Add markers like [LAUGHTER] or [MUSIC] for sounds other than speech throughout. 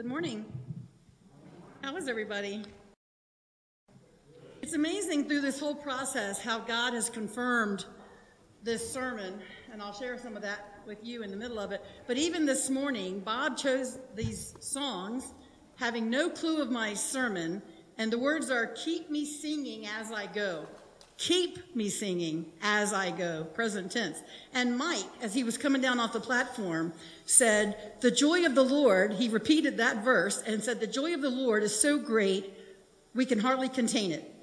Good morning. How is everybody? It's amazing through this whole process how God has confirmed this sermon, and I'll share some of that with you in the middle of it. But even this morning, Bob chose these songs having no clue of my sermon, and the words are Keep me singing as I go. Keep me singing as I go, present tense. And Mike, as he was coming down off the platform, said, The joy of the Lord, he repeated that verse and said, The joy of the Lord is so great, we can hardly contain it.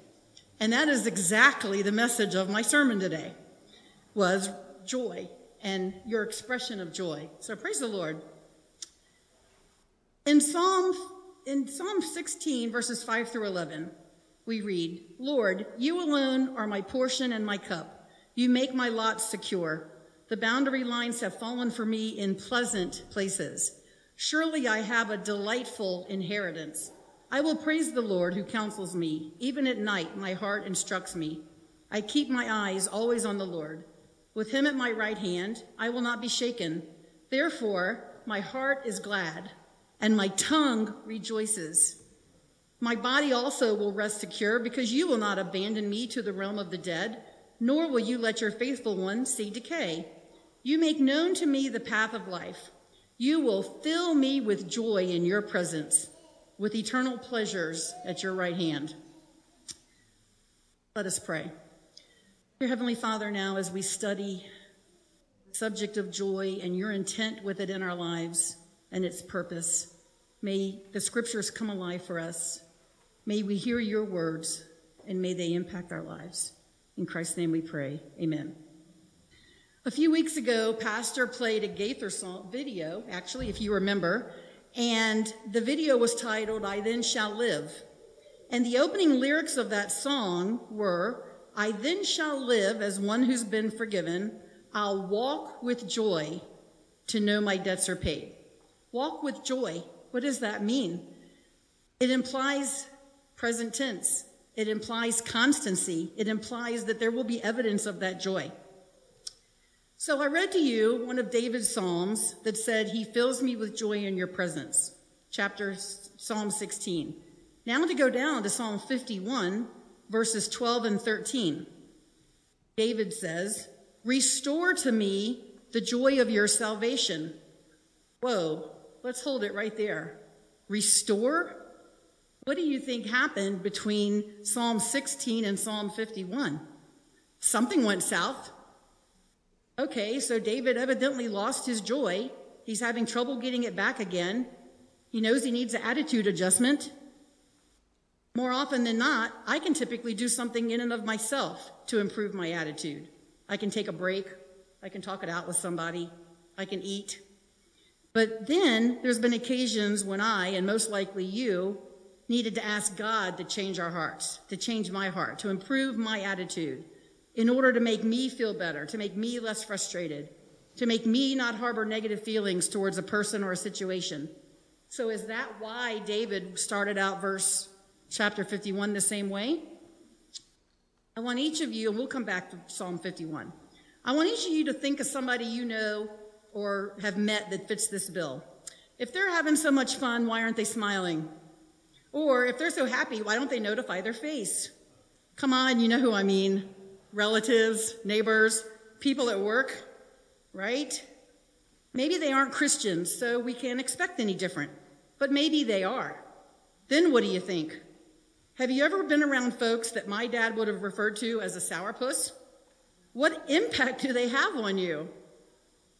And that is exactly the message of my sermon today, was joy and your expression of joy. So praise the Lord. In Psalm, in Psalm 16, verses 5 through 11, we read, Lord, you alone are my portion and my cup. You make my lot secure. The boundary lines have fallen for me in pleasant places. Surely I have a delightful inheritance. I will praise the Lord who counsels me. Even at night, my heart instructs me. I keep my eyes always on the Lord. With him at my right hand, I will not be shaken. Therefore, my heart is glad, and my tongue rejoices. My body also will rest secure, because you will not abandon me to the realm of the dead, nor will you let your faithful one see decay. You make known to me the path of life. You will fill me with joy in your presence, with eternal pleasures at your right hand. Let us pray. Dear Heavenly Father, now as we study the subject of joy and your intent with it in our lives and its purpose, may the scriptures come alive for us. May we hear your words and may they impact our lives. In Christ's name we pray. Amen. A few weeks ago, Pastor played a Gaither song video, actually, if you remember, and the video was titled, I Then Shall Live. And the opening lyrics of that song were, I then shall live as one who's been forgiven. I'll walk with joy to know my debts are paid. Walk with joy. What does that mean? It implies present tense. It implies constancy. It implies that there will be evidence of that joy. So I read to you one of David's Psalms that said, He fills me with joy in your presence. Chapter Psalm 16. Now to go down to Psalm 51, verses 12 and 13. David says, Restore to me the joy of your salvation. Whoa, let's hold it right there. Restore? What do you think happened between Psalm 16 and Psalm 51? Something went south. Okay, so David evidently lost his joy. He's having trouble getting it back again. He knows he needs an attitude adjustment. More often than not, I can typically do something in and of myself to improve my attitude. I can take a break. I can talk it out with somebody. I can eat. But then there's been occasions when I, and most likely you, needed to ask God to change our hearts, to change my heart, to improve my attitude in order to make me feel better, to make me less frustrated, to make me not harbor negative feelings towards a person or a situation. So is that why David started out verse chapter 51 the same way? I want each of you, and we'll come back to Psalm 51. I want each of you to think of somebody you know or have met that fits this bill. If they're having so much fun, why aren't they smiling? Or if they're so happy, why don't they notify their face? Come on, you know who I mean. Relatives, neighbors, people at work, right? Maybe they aren't Christians, so we can't expect any different. But maybe they are. Then what do you think? Have you ever been around folks that my dad would have referred to as a sourpuss? What impact do they have on you?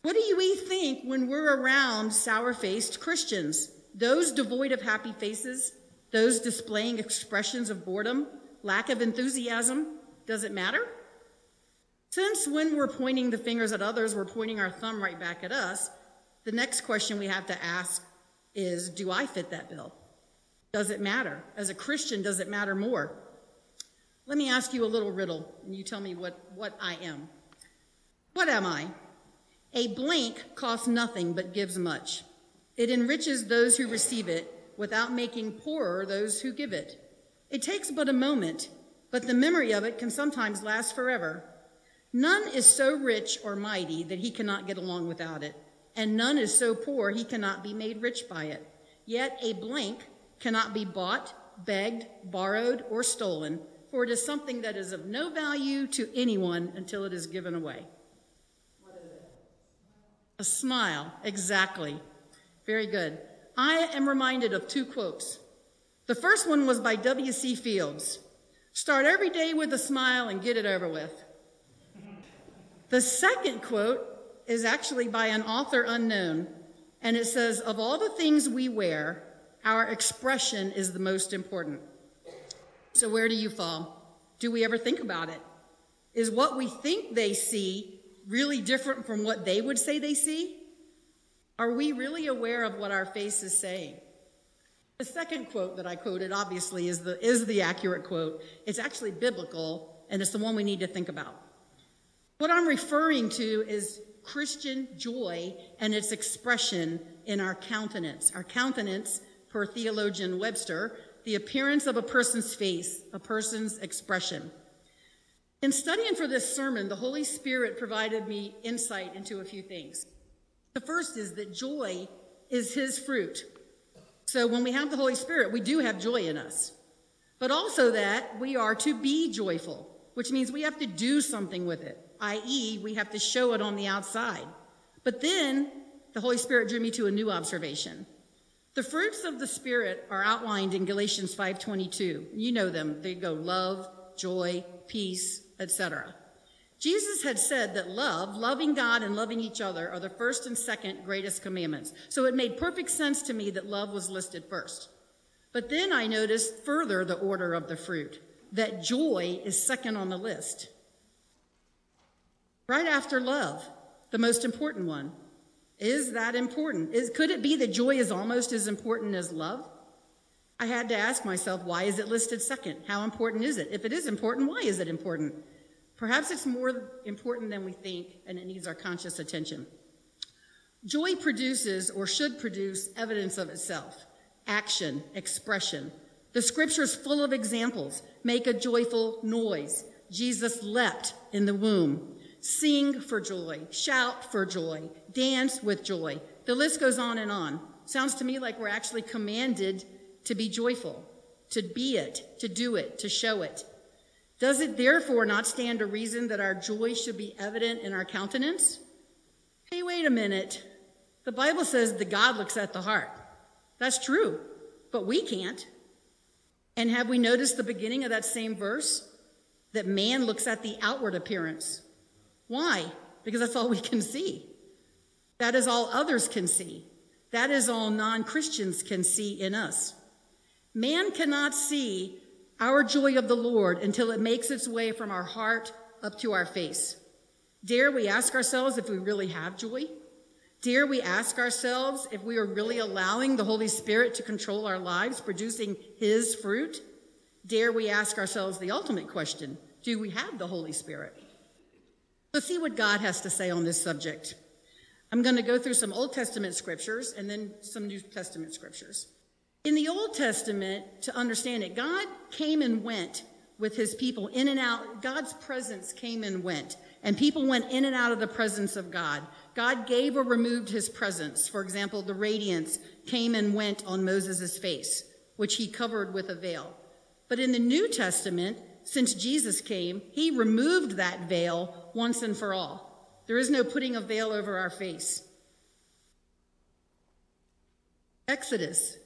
What do we think when we're around sour faced Christians? Those devoid of happy faces, those displaying expressions of boredom, lack of enthusiasm, does it matter? Since when we're pointing the fingers at others, we're pointing our thumb right back at us, the next question we have to ask is Do I fit that bill? Does it matter? As a Christian, does it matter more? Let me ask you a little riddle, and you tell me what, what I am. What am I? A blank costs nothing but gives much. It enriches those who receive it without making poorer those who give it. It takes but a moment, but the memory of it can sometimes last forever. None is so rich or mighty that he cannot get along without it, and none is so poor he cannot be made rich by it. Yet a blank cannot be bought, begged, borrowed, or stolen, for it is something that is of no value to anyone until it is given away. A smile, exactly. Very good. I am reminded of two quotes. The first one was by W.C. Fields Start every day with a smile and get it over with. The second quote is actually by an author unknown, and it says, Of all the things we wear, our expression is the most important. So, where do you fall? Do we ever think about it? Is what we think they see really different from what they would say they see? Are we really aware of what our face is saying? The second quote that I quoted, obviously, is the, is the accurate quote. It's actually biblical, and it's the one we need to think about. What I'm referring to is Christian joy and its expression in our countenance. Our countenance, per theologian Webster, the appearance of a person's face, a person's expression. In studying for this sermon, the Holy Spirit provided me insight into a few things. The first is that joy is his fruit. So when we have the Holy Spirit, we do have joy in us. But also that we are to be joyful, which means we have to do something with it, i.e., we have to show it on the outside. But then the Holy Spirit drew me to a new observation. The fruits of the Spirit are outlined in Galatians 5:22. You know them. They go love, joy, peace, etc. Jesus had said that love, loving God and loving each other, are the first and second greatest commandments. So it made perfect sense to me that love was listed first. But then I noticed further the order of the fruit, that joy is second on the list. Right after love, the most important one. Is that important? Is, could it be that joy is almost as important as love? I had to ask myself, why is it listed second? How important is it? If it is important, why is it important? Perhaps it's more important than we think, and it needs our conscious attention. Joy produces or should produce evidence of itself action, expression. The scripture's full of examples. Make a joyful noise. Jesus leapt in the womb. Sing for joy. Shout for joy. Dance with joy. The list goes on and on. Sounds to me like we're actually commanded to be joyful, to be it, to do it, to show it. Does it therefore not stand to reason that our joy should be evident in our countenance? Hey, wait a minute. The Bible says that God looks at the heart. That's true, but we can't. And have we noticed the beginning of that same verse? That man looks at the outward appearance. Why? Because that's all we can see. That is all others can see. That is all non Christians can see in us. Man cannot see our joy of the Lord until it makes its way from our heart up to our face. Dare we ask ourselves if we really have joy? Dare we ask ourselves if we are really allowing the Holy Spirit to control our lives, producing His fruit? Dare we ask ourselves the ultimate question Do we have the Holy Spirit? Let's see what God has to say on this subject. I'm going to go through some Old Testament scriptures and then some New Testament scriptures. In the Old Testament, to understand it, God came and went with his people in and out. God's presence came and went, and people went in and out of the presence of God. God gave or removed his presence. For example, the radiance came and went on Moses' face, which he covered with a veil. But in the New Testament, since Jesus came, he removed that veil once and for all. There is no putting a veil over our face. Exodus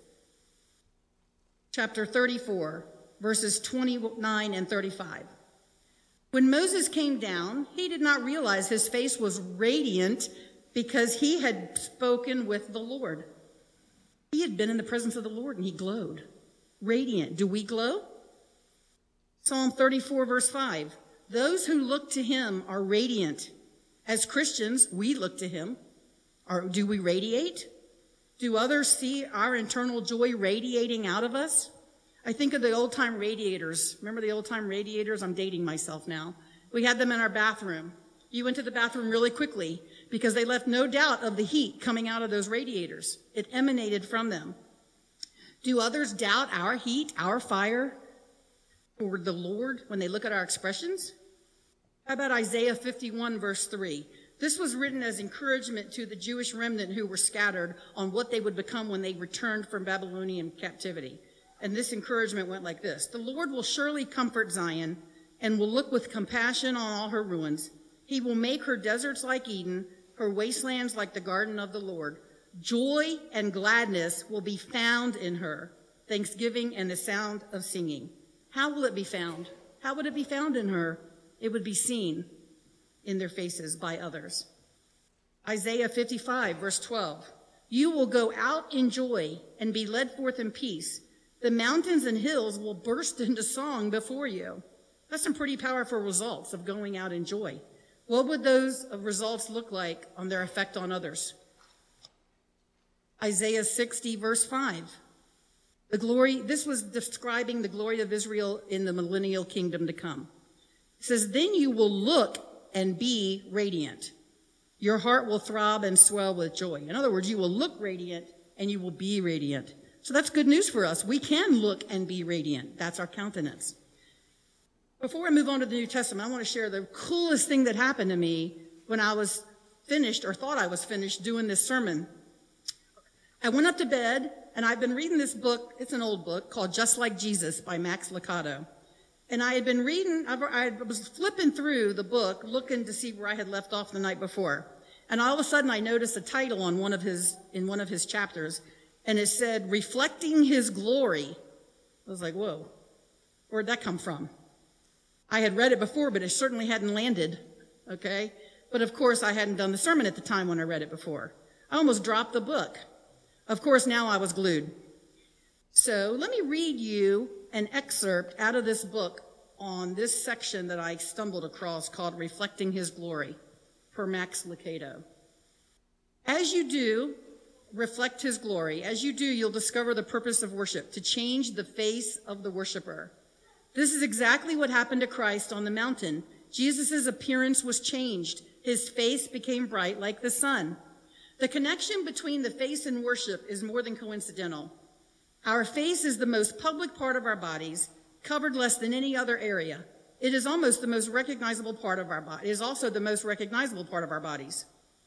chapter 34, verses 29 and 35. When Moses came down, he did not realize his face was radiant because he had spoken with the Lord. He had been in the presence of the Lord and he glowed. Radiant. Do we glow? Psalm 34, verse 5. Those who look to him are radiant. As Christians, we look to him. Or do we radiate? Do others see our internal joy radiating out of us? I think of the old time radiators. Remember the old time radiators? I'm dating myself now. We had them in our bathroom. You went to the bathroom really quickly because they left no doubt of the heat coming out of those radiators. It emanated from them. Do others doubt our heat, our fire, or the Lord when they look at our expressions? How about Isaiah 51, verse 3? This was written as encouragement to the Jewish remnant who were scattered on what they would become when they returned from Babylonian captivity. And this encouragement went like this The Lord will surely comfort Zion and will look with compassion on all her ruins. He will make her deserts like Eden, her wastelands like the garden of the Lord. Joy and gladness will be found in her, thanksgiving and the sound of singing. How will it be found? How would it be found in her? It would be seen in their faces by others. Isaiah 55, verse 12. You will go out in joy and be led forth in peace. The mountains and hills will burst into song before you. That's some pretty powerful results of going out in joy. What would those results look like on their effect on others? Isaiah 60, verse 5. The glory, this was describing the glory of Israel in the millennial kingdom to come. It says, Then you will look and be radiant. Your heart will throb and swell with joy. In other words, you will look radiant and you will be radiant. So that's good news for us. We can look and be radiant. That's our countenance. Before I move on to the New Testament, I want to share the coolest thing that happened to me when I was finished or thought I was finished doing this sermon. I went up to bed and I've been reading this book. It's an old book called Just Like Jesus by Max Lucado. And I had been reading, I was flipping through the book looking to see where I had left off the night before. And all of a sudden I noticed a title on one of his, in one of his chapters, and it said, Reflecting His Glory. I was like, whoa, where'd that come from? I had read it before, but it certainly hadn't landed, okay? But of course I hadn't done the sermon at the time when I read it before. I almost dropped the book. Of course now I was glued. So let me read you an excerpt out of this book on this section that I stumbled across called Reflecting His Glory per Max Lucado. As you do, reflect His glory. As you do, you'll discover the purpose of worship, to change the face of the worshiper. This is exactly what happened to Christ on the mountain. Jesus' appearance was changed. His face became bright like the sun. The connection between the face and worship is more than coincidental. Our face is the most public part of our bodies, covered less than any other area. It is almost the most recognizable part of our body. It is also the most recognizable part of our bodies.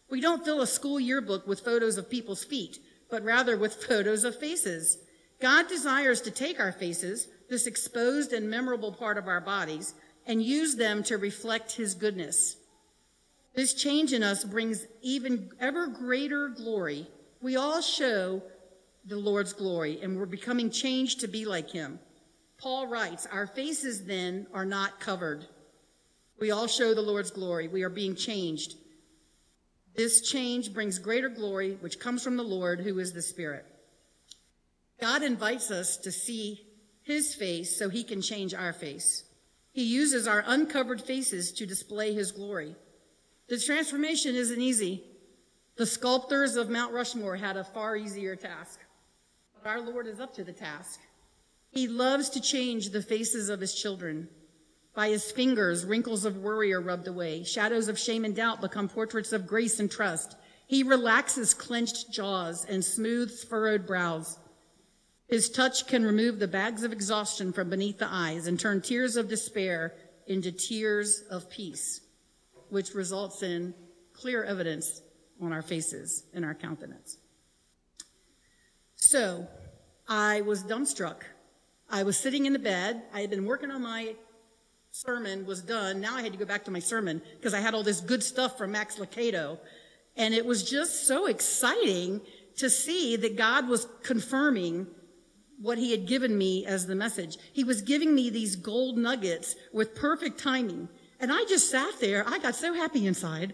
We don't fill a school yearbook with photos of people's feet, but rather with [LAUGHS] photos of faces. God desires to take our faces, this exposed and memorable part of our bodies, and use them to reflect his goodness. This change in us brings even ever greater glory. We all show the Lord's glory, and we're becoming changed to be like him. Paul writes, Our faces then are not covered. We all show the Lord's glory. We are being changed. This change brings greater glory, which comes from the Lord, who is the Spirit. God invites us to see his face so he can change our face. He uses our uncovered faces to display his glory. The transformation isn't easy. The sculptors of Mount Rushmore had a far easier task. Our Lord is up to the task. He loves to change the faces of his children. By his fingers, wrinkles of worry are rubbed away. Shadows of shame and doubt become portraits of grace and trust. He relaxes clenched jaws and smooths furrowed brows. His touch can remove the bags of exhaustion from beneath the eyes and turn tears of despair into tears of peace, which results in clear evidence on our faces and our countenance. So I was dumbstruck. I was sitting in the bed. I had been working on my sermon, was done. Now I had to go back to my sermon because I had all this good stuff from Max Lucado. And it was just so exciting to see that God was confirming what he had given me as the message. He was giving me these gold nuggets with perfect timing. And I just sat there. I got so happy inside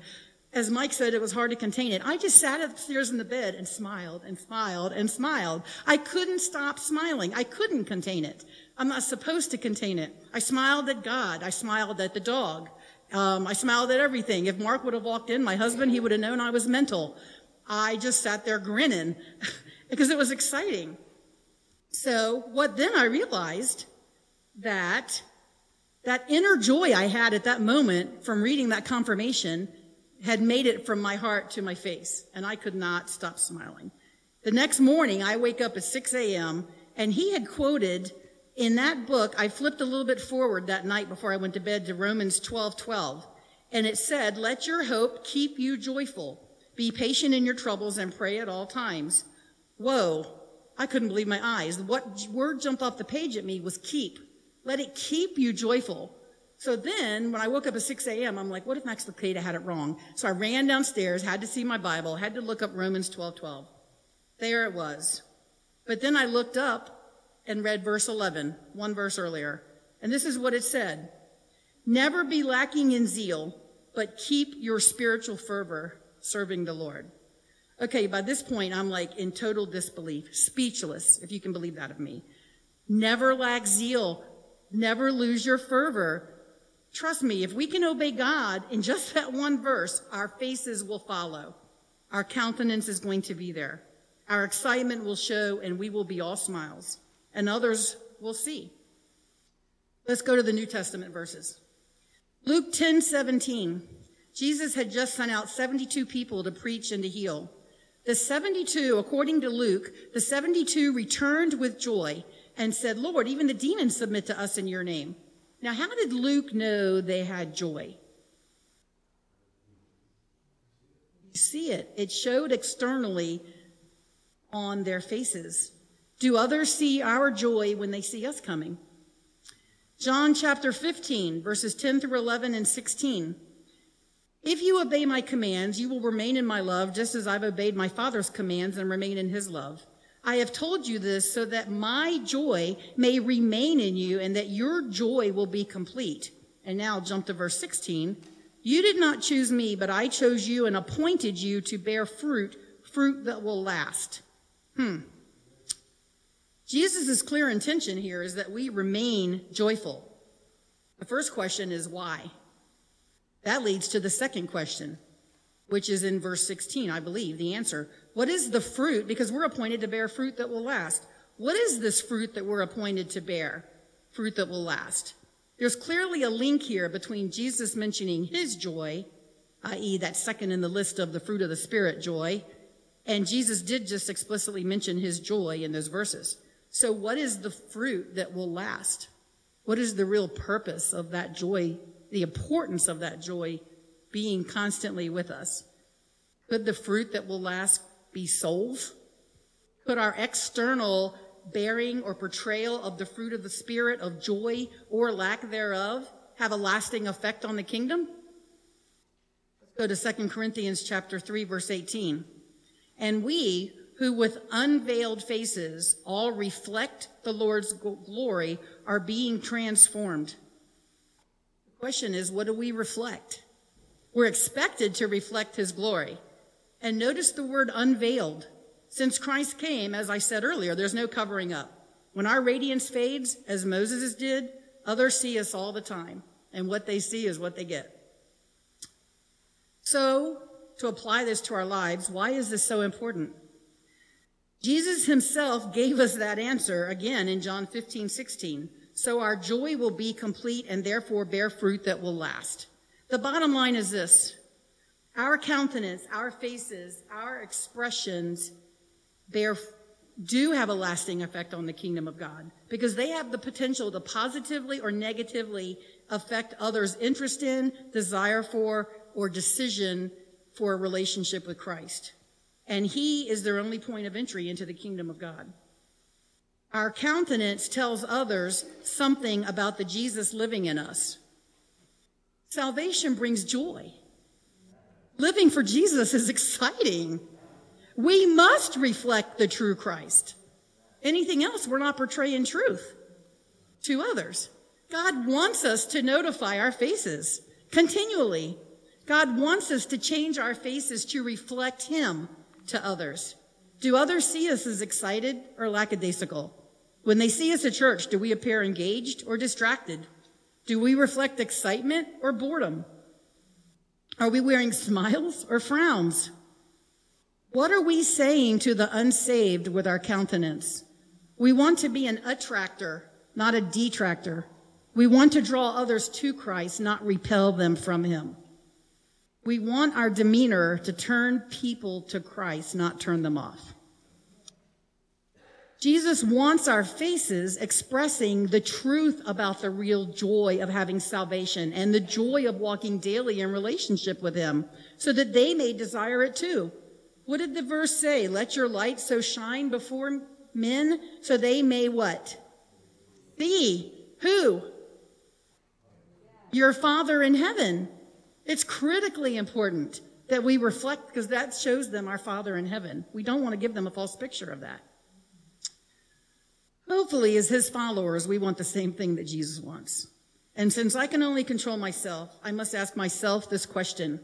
as Mike said, it was hard to contain it. I just sat upstairs in the bed and smiled and smiled and smiled. I couldn't stop smiling. I couldn't contain it. I'm not supposed to contain it. I smiled at God. I smiled at the dog. Um, I smiled at everything. If Mark would have walked in, my husband, he would have known I was mental. I just sat there grinning [LAUGHS] because it was exciting. So what then I realized that that inner joy I had at that moment from reading that confirmation had made it from my heart to my face, and I could not stop smiling. The next morning, I wake up at 6 a.m., and he had quoted in that book, I flipped a little bit forward that night before I went to bed to Romans 12 12. And it said, Let your hope keep you joyful. Be patient in your troubles and pray at all times. Whoa, I couldn't believe my eyes. What word jumped off the page at me was keep. Let it keep you joyful. So then, when I woke up at 6 a.m., I'm like, what if Max Lucado had it wrong? So I ran downstairs, had to see my Bible, had to look up Romans 12 12. There it was. But then I looked up and read verse 11, one verse earlier. And this is what it said Never be lacking in zeal, but keep your spiritual fervor serving the Lord. Okay, by this point, I'm like in total disbelief, speechless, if you can believe that of me. Never lack zeal, never lose your fervor. Trust me, if we can obey God in just that one verse, our faces will follow. Our countenance is going to be there. Our excitement will show, and we will be all smiles, and others will see. Let's go to the New Testament verses. Luke 10 17. Jesus had just sent out 72 people to preach and to heal. The 72, according to Luke, the 72 returned with joy and said, Lord, even the demons submit to us in your name. Now, how did Luke know they had joy? You see it. It showed externally on their faces. Do others see our joy when they see us coming? John chapter 15, verses 10 through 11 and 16. If you obey my commands, you will remain in my love, just as I've obeyed my Father's commands and remain in his love. I have told you this so that my joy may remain in you and that your joy will be complete. And now jump to verse 16. You did not choose me, but I chose you and appointed you to bear fruit, fruit that will last. Hmm. Jesus' clear intention here is that we remain joyful. The first question is why? That leads to the second question, which is in verse 16, I believe, the answer. What is the fruit? Because we're appointed to bear fruit that will last. What is this fruit that we're appointed to bear? Fruit that will last. There's clearly a link here between Jesus mentioning his joy, i.e., that second in the list of the fruit of the Spirit joy, and Jesus did just explicitly mention his joy in those verses. So, what is the fruit that will last? What is the real purpose of that joy, the importance of that joy being constantly with us? Could the fruit that will last be souls? Could our external bearing or portrayal of the fruit of the Spirit of joy or lack thereof have a lasting effect on the kingdom? Let's go to 2 Corinthians chapter 3 verse 18. And we who with unveiled faces all reflect the Lord's glory are being transformed. The question is, what do we reflect? We're expected to reflect his glory. And notice the word unveiled. Since Christ came, as I said earlier, there's no covering up. When our radiance fades, as Moses did, others see us all the time. And what they see is what they get. So, to apply this to our lives, why is this so important? Jesus himself gave us that answer again in John 15, 16. So our joy will be complete and therefore bear fruit that will last. The bottom line is this. Our countenance, our faces, our expressions bear, do have a lasting effect on the kingdom of God because they have the potential to positively or negatively affect others' interest in, desire for, or decision for a relationship with Christ and he is their only point of entry into the kingdom of God. Our countenance tells others something about the Jesus living in us. Salvation brings joy. Living for Jesus is exciting. We must reflect the true Christ. Anything else, we're not portraying truth to others. God wants us to notify our faces continually. God wants us to change our faces to reflect Him to others? Do others see us as excited or lackadaisical? When they see us at church, do we appear engaged or distracted? Do we reflect excitement or boredom? Are we wearing smiles or frowns? What are we saying to the unsaved with our countenance? We want to be an attractor, not a detractor. We want to draw others to Christ, not repel them from him. We want our demeanor to turn people to Christ, not turn them off. Jesus wants our faces expressing the truth about the real joy of having salvation and the joy of walking daily in relationship with Him so that they may desire it too. What did the verse say? Let your light so shine before men so they may what? See. Who? Your Father in heaven. It's critically important that we reflect because that shows them our Father in heaven. We don't want to give them a false picture of that. Hopefully, as his followers, we want the same thing that Jesus wants. And since I can only control myself, I must ask myself this question.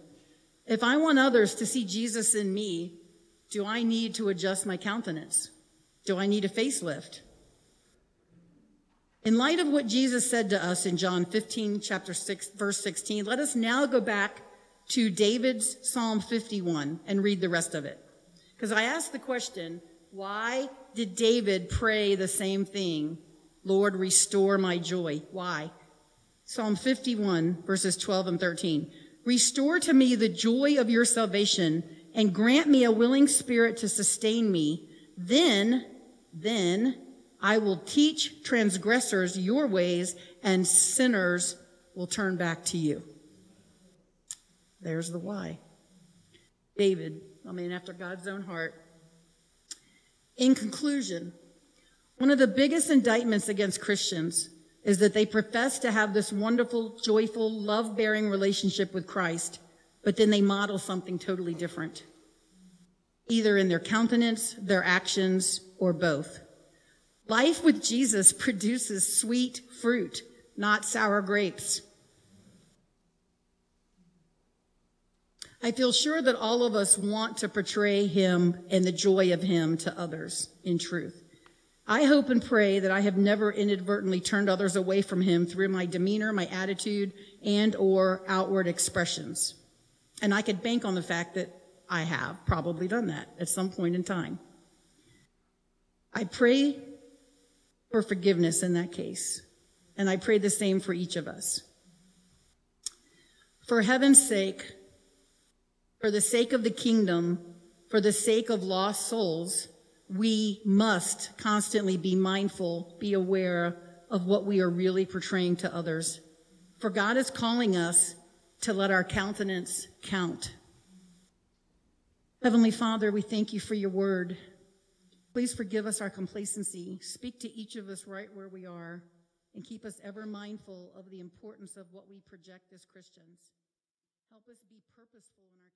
If I want others to see Jesus in me, do I need to adjust my countenance? Do I need a facelift? In light of what Jesus said to us in John 15, chapter 6, verse 16, let us now go back to David's Psalm 51 and read the rest of it. Because I asked the question, why did David pray the same thing? Lord, restore my joy. Why? Psalm 51, verses 12 and 13. Restore to me the joy of your salvation and grant me a willing spirit to sustain me. Then, then I will teach transgressors your ways and sinners will turn back to you. There's the why. David, I mean, after God's own heart, in conclusion, one of the biggest indictments against Christians is that they profess to have this wonderful, joyful, love bearing relationship with Christ, but then they model something totally different, either in their countenance, their actions, or both. Life with Jesus produces sweet fruit, not sour grapes. I feel sure that all of us want to portray him and the joy of him to others in truth. I hope and pray that I have never inadvertently turned others away from him through my demeanor, my attitude, and or outward expressions. And I could bank on the fact that I have probably done that at some point in time. I pray for forgiveness in that case. And I pray the same for each of us. For heaven's sake, for the sake of the kingdom, for the sake of lost souls, we must constantly be mindful, be aware of what we are really portraying to others. For God is calling us to let our countenance count. Heavenly Father, we thank you for your word. Please forgive us our complacency. Speak to each of us right where we are and keep us ever mindful of the importance of what we project as Christians. Help us be purposeful in our.